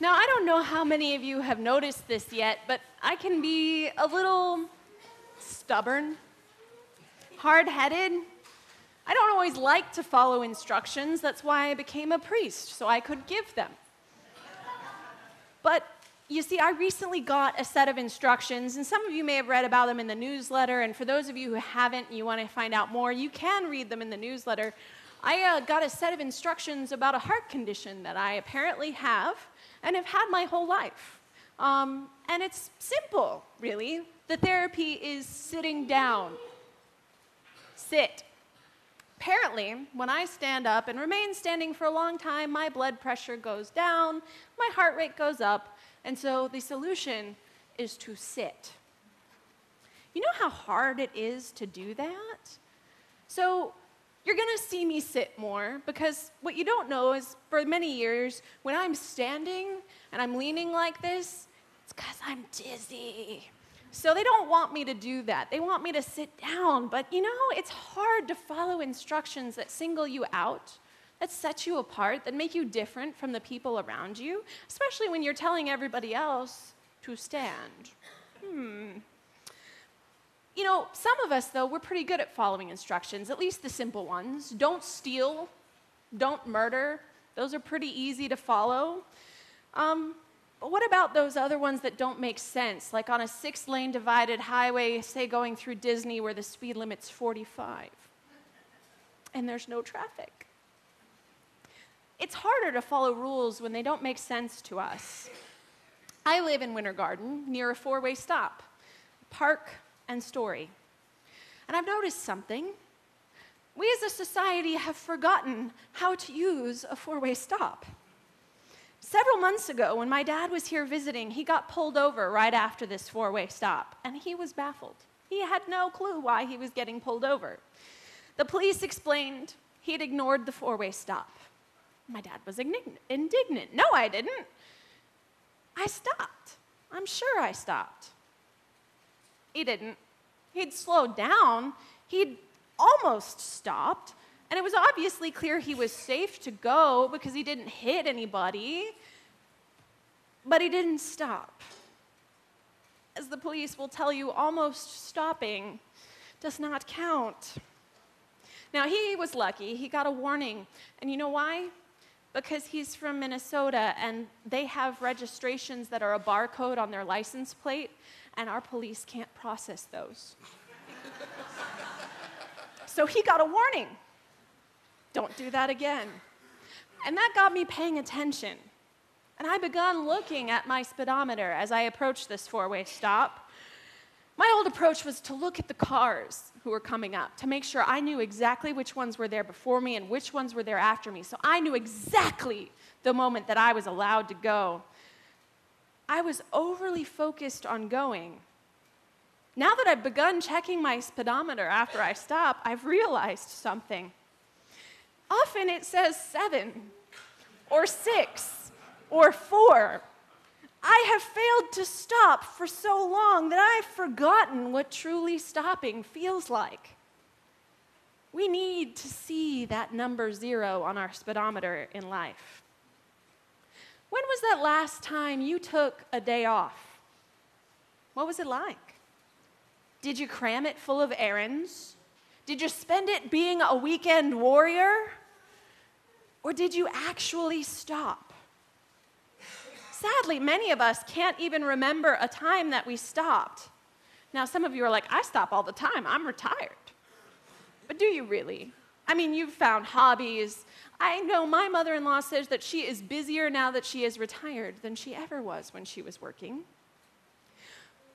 Now, I don't know how many of you have noticed this yet, but I can be a little stubborn, hard headed. I don't always like to follow instructions. That's why I became a priest, so I could give them. But you see, I recently got a set of instructions, and some of you may have read about them in the newsletter. And for those of you who haven't you want to find out more, you can read them in the newsletter. I uh, got a set of instructions about a heart condition that I apparently have and have had my whole life. Um, and it's simple, really. The therapy is sitting down. Sit. Apparently, when I stand up and remain standing for a long time, my blood pressure goes down, my heart rate goes up, and so the solution is to sit. You know how hard it is to do that? So, you're gonna see me sit more because what you don't know is for many years, when I'm standing and I'm leaning like this, it's because I'm dizzy. So they don't want me to do that. They want me to sit down. But you know, it's hard to follow instructions that single you out, that set you apart, that make you different from the people around you, especially when you're telling everybody else to stand. Hmm. You know, some of us, though, we're pretty good at following instructions, at least the simple ones. Don't steal, don't murder. Those are pretty easy to follow. Um, but what about those other ones that don't make sense, like on a six lane divided highway, say going through Disney where the speed limit's 45 and there's no traffic? It's harder to follow rules when they don't make sense to us. I live in Winter Garden near a four way stop. Park and story. And I've noticed something. We as a society have forgotten how to use a four way stop. Several months ago, when my dad was here visiting, he got pulled over right after this four way stop, and he was baffled. He had no clue why he was getting pulled over. The police explained he'd ignored the four way stop. My dad was indignant. No, I didn't. I stopped. I'm sure I stopped. He didn't. He'd slowed down, he'd almost stopped, and it was obviously clear he was safe to go because he didn't hit anybody, but he didn't stop. As the police will tell you, almost stopping does not count. Now, he was lucky. He got a warning. And you know why? Because he's from Minnesota and they have registrations that are a barcode on their license plate and our police can't process those. so he got a warning. Don't do that again. And that got me paying attention. And I began looking at my speedometer as I approached this four way stop. My old approach was to look at the cars who were coming up to make sure I knew exactly which ones were there before me and which ones were there after me. So I knew exactly the moment that I was allowed to go. I was overly focused on going. Now that I've begun checking my speedometer after I stop, I've realized something. Often it says seven, or six, or four. I have failed to stop for so long that I've forgotten what truly stopping feels like. We need to see that number zero on our speedometer in life. When was that last time you took a day off? What was it like? Did you cram it full of errands? Did you spend it being a weekend warrior? Or did you actually stop? Sadly, many of us can't even remember a time that we stopped. Now, some of you are like, I stop all the time, I'm retired. But do you really? I mean, you've found hobbies. I know my mother in law says that she is busier now that she is retired than she ever was when she was working.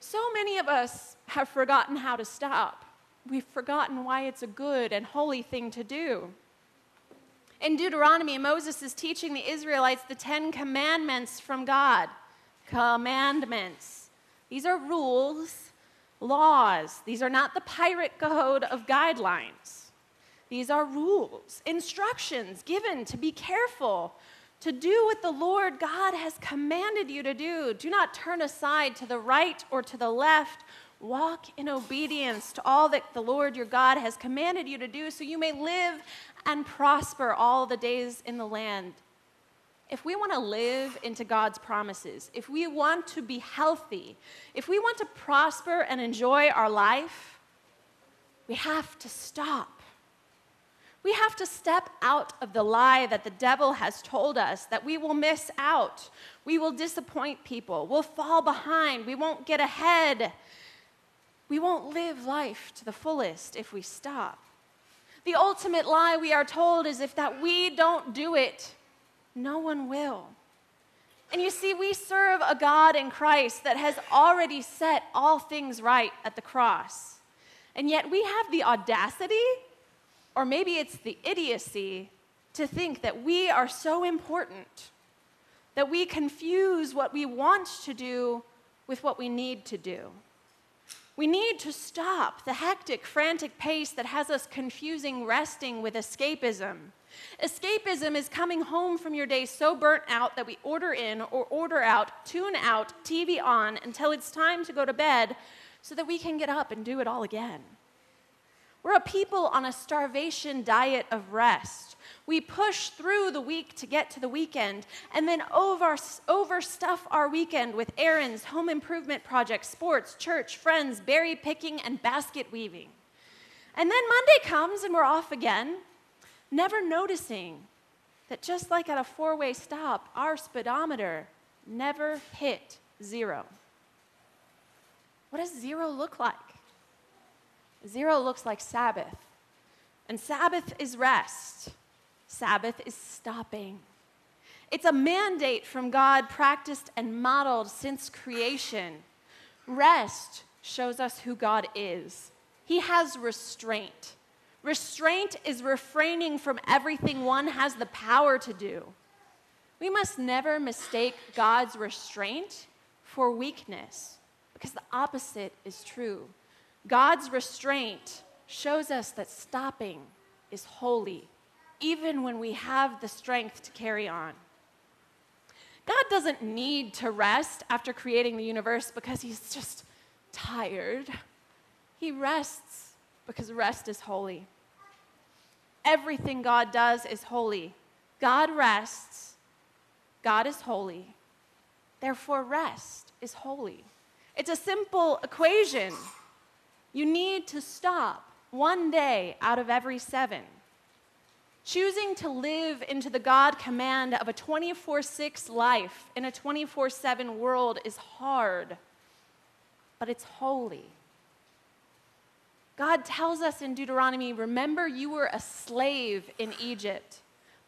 So many of us have forgotten how to stop. We've forgotten why it's a good and holy thing to do. In Deuteronomy, Moses is teaching the Israelites the Ten Commandments from God. Commandments. These are rules, laws. These are not the pirate code of guidelines. These are rules, instructions given to be careful, to do what the Lord God has commanded you to do. Do not turn aside to the right or to the left. Walk in obedience to all that the Lord your God has commanded you to do so you may live and prosper all the days in the land if we want to live into God's promises, if we want to be healthy, if we want to prosper and enjoy our life, we have to stop. We have to step out of the lie that the devil has told us that we will miss out, we will disappoint people, we'll fall behind, we won't get ahead. We won't live life to the fullest if we stop. The ultimate lie we are told is if that we don't do it, no one will. And you see, we serve a God in Christ that has already set all things right at the cross. And yet we have the audacity or maybe it's the idiocy to think that we are so important that we confuse what we want to do with what we need to do. We need to stop the hectic, frantic pace that has us confusing resting with escapism. Escapism is coming home from your day so burnt out that we order in or order out, tune out, TV on until it's time to go to bed so that we can get up and do it all again. We're a people on a starvation diet of rest. We push through the week to get to the weekend and then over, overstuff our weekend with errands, home improvement projects, sports, church, friends, berry picking, and basket weaving. And then Monday comes and we're off again, never noticing that just like at a four way stop, our speedometer never hit zero. What does zero look like? Zero looks like Sabbath. And Sabbath is rest, Sabbath is stopping. It's a mandate from God practiced and modeled since creation. Rest shows us who God is. He has restraint. Restraint is refraining from everything one has the power to do. We must never mistake God's restraint for weakness because the opposite is true. God's restraint shows us that stopping is holy, even when we have the strength to carry on. God doesn't need to rest after creating the universe because he's just tired. He rests because rest is holy. Everything God does is holy. God rests, God is holy. Therefore, rest is holy. It's a simple equation. You need to stop one day out of every seven. Choosing to live into the God command of a 24 6 life in a 24 7 world is hard, but it's holy. God tells us in Deuteronomy remember, you were a slave in Egypt,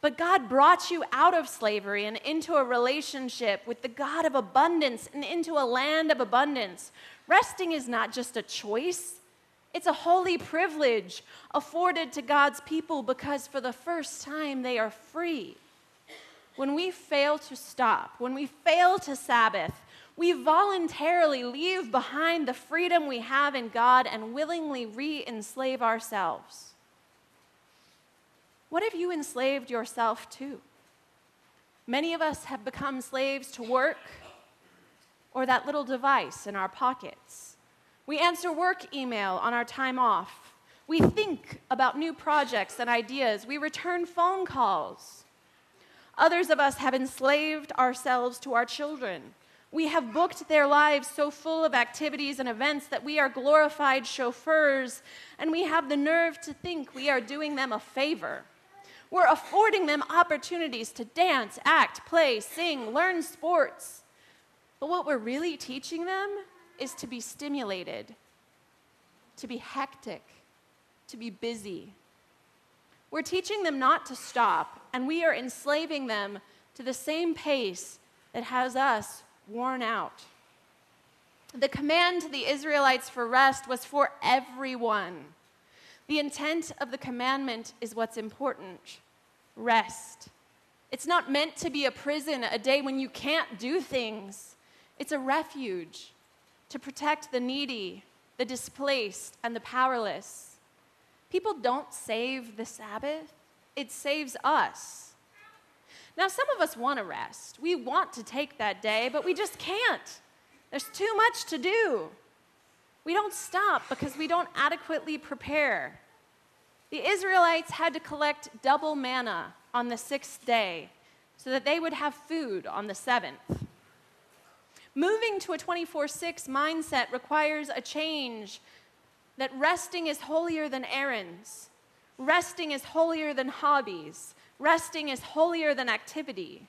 but God brought you out of slavery and into a relationship with the God of abundance and into a land of abundance. Resting is not just a choice, it's a holy privilege afforded to God's people because for the first time they are free. When we fail to stop, when we fail to Sabbath, we voluntarily leave behind the freedom we have in God and willingly re enslave ourselves. What have you enslaved yourself to? Many of us have become slaves to work or that little device in our pockets. We answer work email on our time off. We think about new projects and ideas. We return phone calls. Others of us have enslaved ourselves to our children. We have booked their lives so full of activities and events that we are glorified chauffeurs, and we have the nerve to think we are doing them a favor. We're affording them opportunities to dance, act, play, sing, learn sports. But what we're really teaching them is to be stimulated, to be hectic, to be busy. We're teaching them not to stop, and we are enslaving them to the same pace that has us worn out. The command to the Israelites for rest was for everyone. The intent of the commandment is what's important rest. It's not meant to be a prison, a day when you can't do things. It's a refuge to protect the needy, the displaced, and the powerless. People don't save the Sabbath, it saves us. Now, some of us want to rest. We want to take that day, but we just can't. There's too much to do. We don't stop because we don't adequately prepare. The Israelites had to collect double manna on the sixth day. so that they would have food on the seventh. Moving to a 24 6 mindset requires a change that resting is holier than errands, resting is holier than hobbies, resting is holier than activity.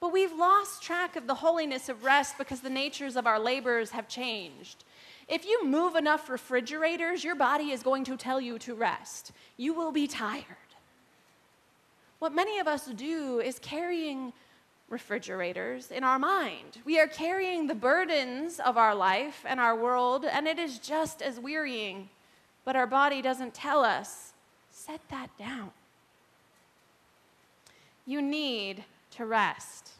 But we've lost track of the holiness of rest because the natures of our labors have changed. If you move enough refrigerators, your body is going to tell you to rest. You will be tired. What many of us do is carrying refrigerators in our mind. We are carrying the burdens of our life and our world, and it is just as wearying, but our body doesn't tell us, set that down. You need to rest.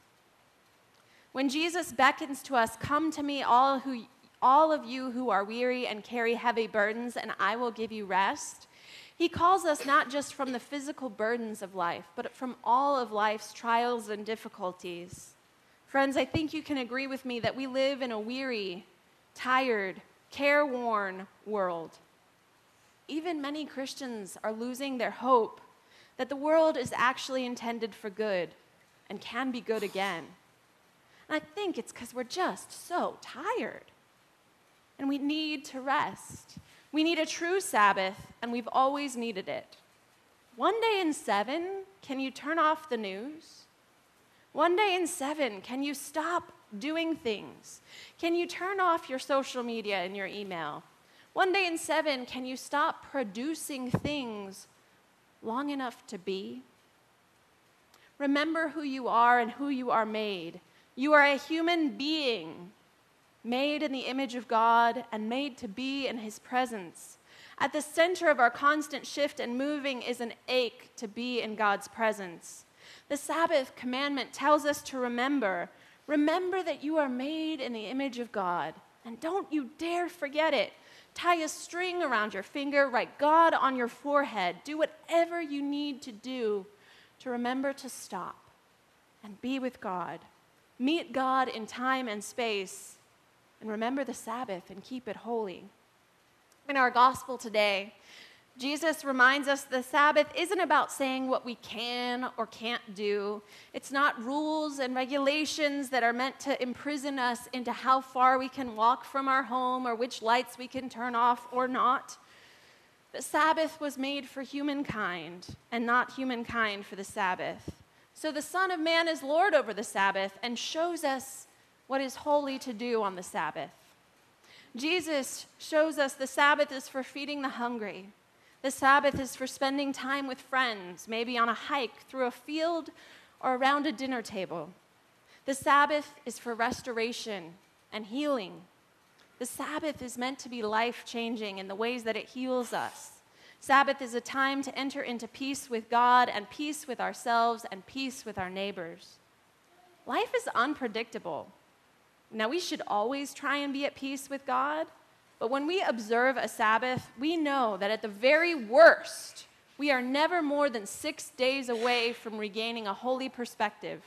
When Jesus beckons to us, Come to me, all, who, all of you who are weary and carry heavy burdens, and I will give you rest. He calls us not just from the physical burdens of life, but from all of life's trials and difficulties. Friends, I think you can agree with me that we live in a weary, tired, careworn world. Even many Christians are losing their hope that the world is actually intended for good and can be good again. And I think it's because we're just so tired and we need to rest. We need a true Sabbath, and we've always needed it. One day in seven, can you turn off the news? One day in seven, can you stop doing things? Can you turn off your social media and your email? One day in seven, can you stop producing things long enough to be? Remember who you are and who you are made. You are a human being made in the image of God and made to be in His presence. At the center of our constant shift and moving is an ache to be in God's presence. The Sabbath commandment tells us to remember remember that you are made in the image of God, and don't you dare forget it. Tie a string around your finger, write God on your forehead. Do whatever you need to do to remember to stop and be with God. Meet God in time and space and remember the Sabbath and keep it holy. In our gospel today, Jesus reminds us the Sabbath isn't about saying what we can or can't do. It's not rules and regulations that are meant to imprison us into how far we can walk from our home or which lights we can turn off or not. The Sabbath was made for humankind and not humankind for the Sabbath. So the Son of Man is Lord over the Sabbath and shows us what is holy to do on the Sabbath. Jesus shows us the Sabbath is for feeding the hungry. The Sabbath is for spending time with friends, maybe on a hike through a field or around a dinner table. The Sabbath is for restoration and healing. The Sabbath is meant to be life changing in the ways that it heals us. Sabbath is a time to enter into peace with God and peace with ourselves and peace with our neighbors. Life is unpredictable. Now, we should always try and be at peace with God, but when we observe a Sabbath, we know that at the very worst, we are never more than six days away from regaining a holy perspective.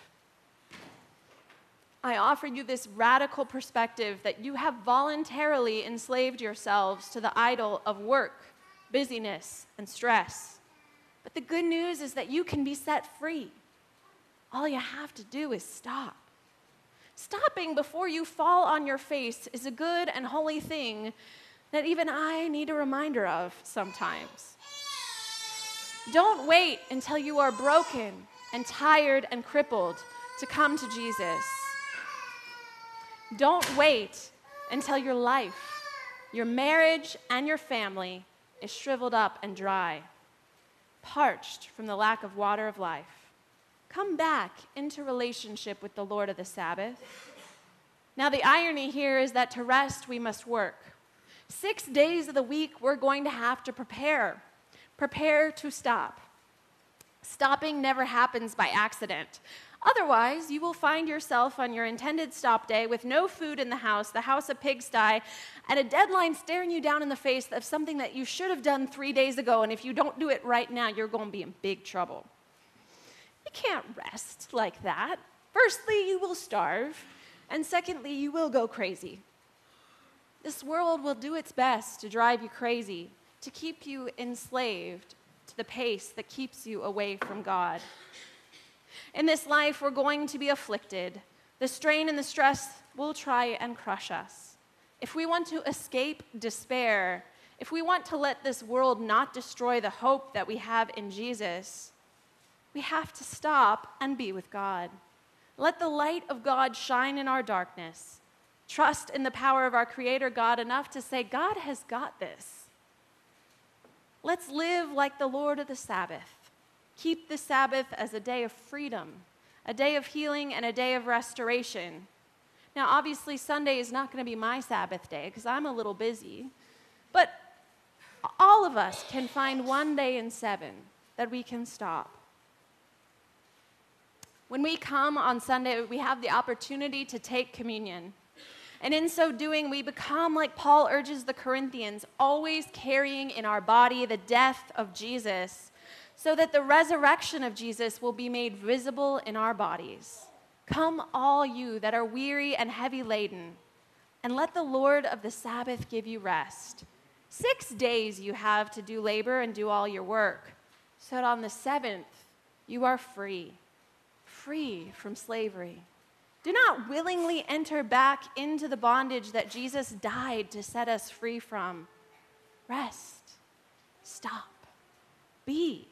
I offer you this radical perspective that you have voluntarily enslaved yourselves to the idol of work, busyness, and stress. But the good news is that you can be set free. All you have to do is stop. Stopping before you fall on your face is a good and holy thing that even I need a reminder of sometimes. Don't wait until you are broken and tired and crippled to come to Jesus. Don't wait until your life, your marriage, and your family is shriveled up and dry, parched from the lack of water of life. Come back into relationship with the Lord of the Sabbath. Now, the irony here is that to rest, we must work. Six days of the week, we're going to have to prepare. Prepare to stop. Stopping never happens by accident. Otherwise, you will find yourself on your intended stop day with no food in the house, the house a pigsty, and a deadline staring you down in the face of something that you should have done three days ago. And if you don't do it right now, you're going to be in big trouble. Can't rest like that. Firstly, you will starve, and secondly, you will go crazy. This world will do its best to drive you crazy, to keep you enslaved to the pace that keeps you away from God. In this life, we're going to be afflicted. The strain and the stress will try and crush us. If we want to escape despair, if we want to let this world not destroy the hope that we have in Jesus, we have to stop and be with God. Let the light of God shine in our darkness. Trust in the power of our Creator God enough to say, God has got this. Let's live like the Lord of the Sabbath. Keep the Sabbath as a day of freedom, a day of healing, and a day of restoration. Now, obviously, Sunday is not going to be my Sabbath day because I'm a little busy. But all of us can find one day in seven that we can stop. When we come on Sunday, we have the opportunity to take communion. And in so doing, we become, like Paul urges the Corinthians, always carrying in our body the death of Jesus, so that the resurrection of Jesus will be made visible in our bodies. Come, all you that are weary and heavy laden, and let the Lord of the Sabbath give you rest. Six days you have to do labor and do all your work, so that on the seventh you are free, free from slavery. Do not willingly enter back into the bondage that Jesus died to set us free from. Rest, stop, be.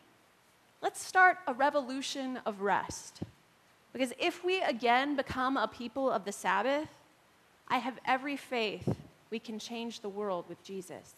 Let's start a revolution of rest. Because if we again become a people of the Sabbath, I have every faith we can change the world with Jesus.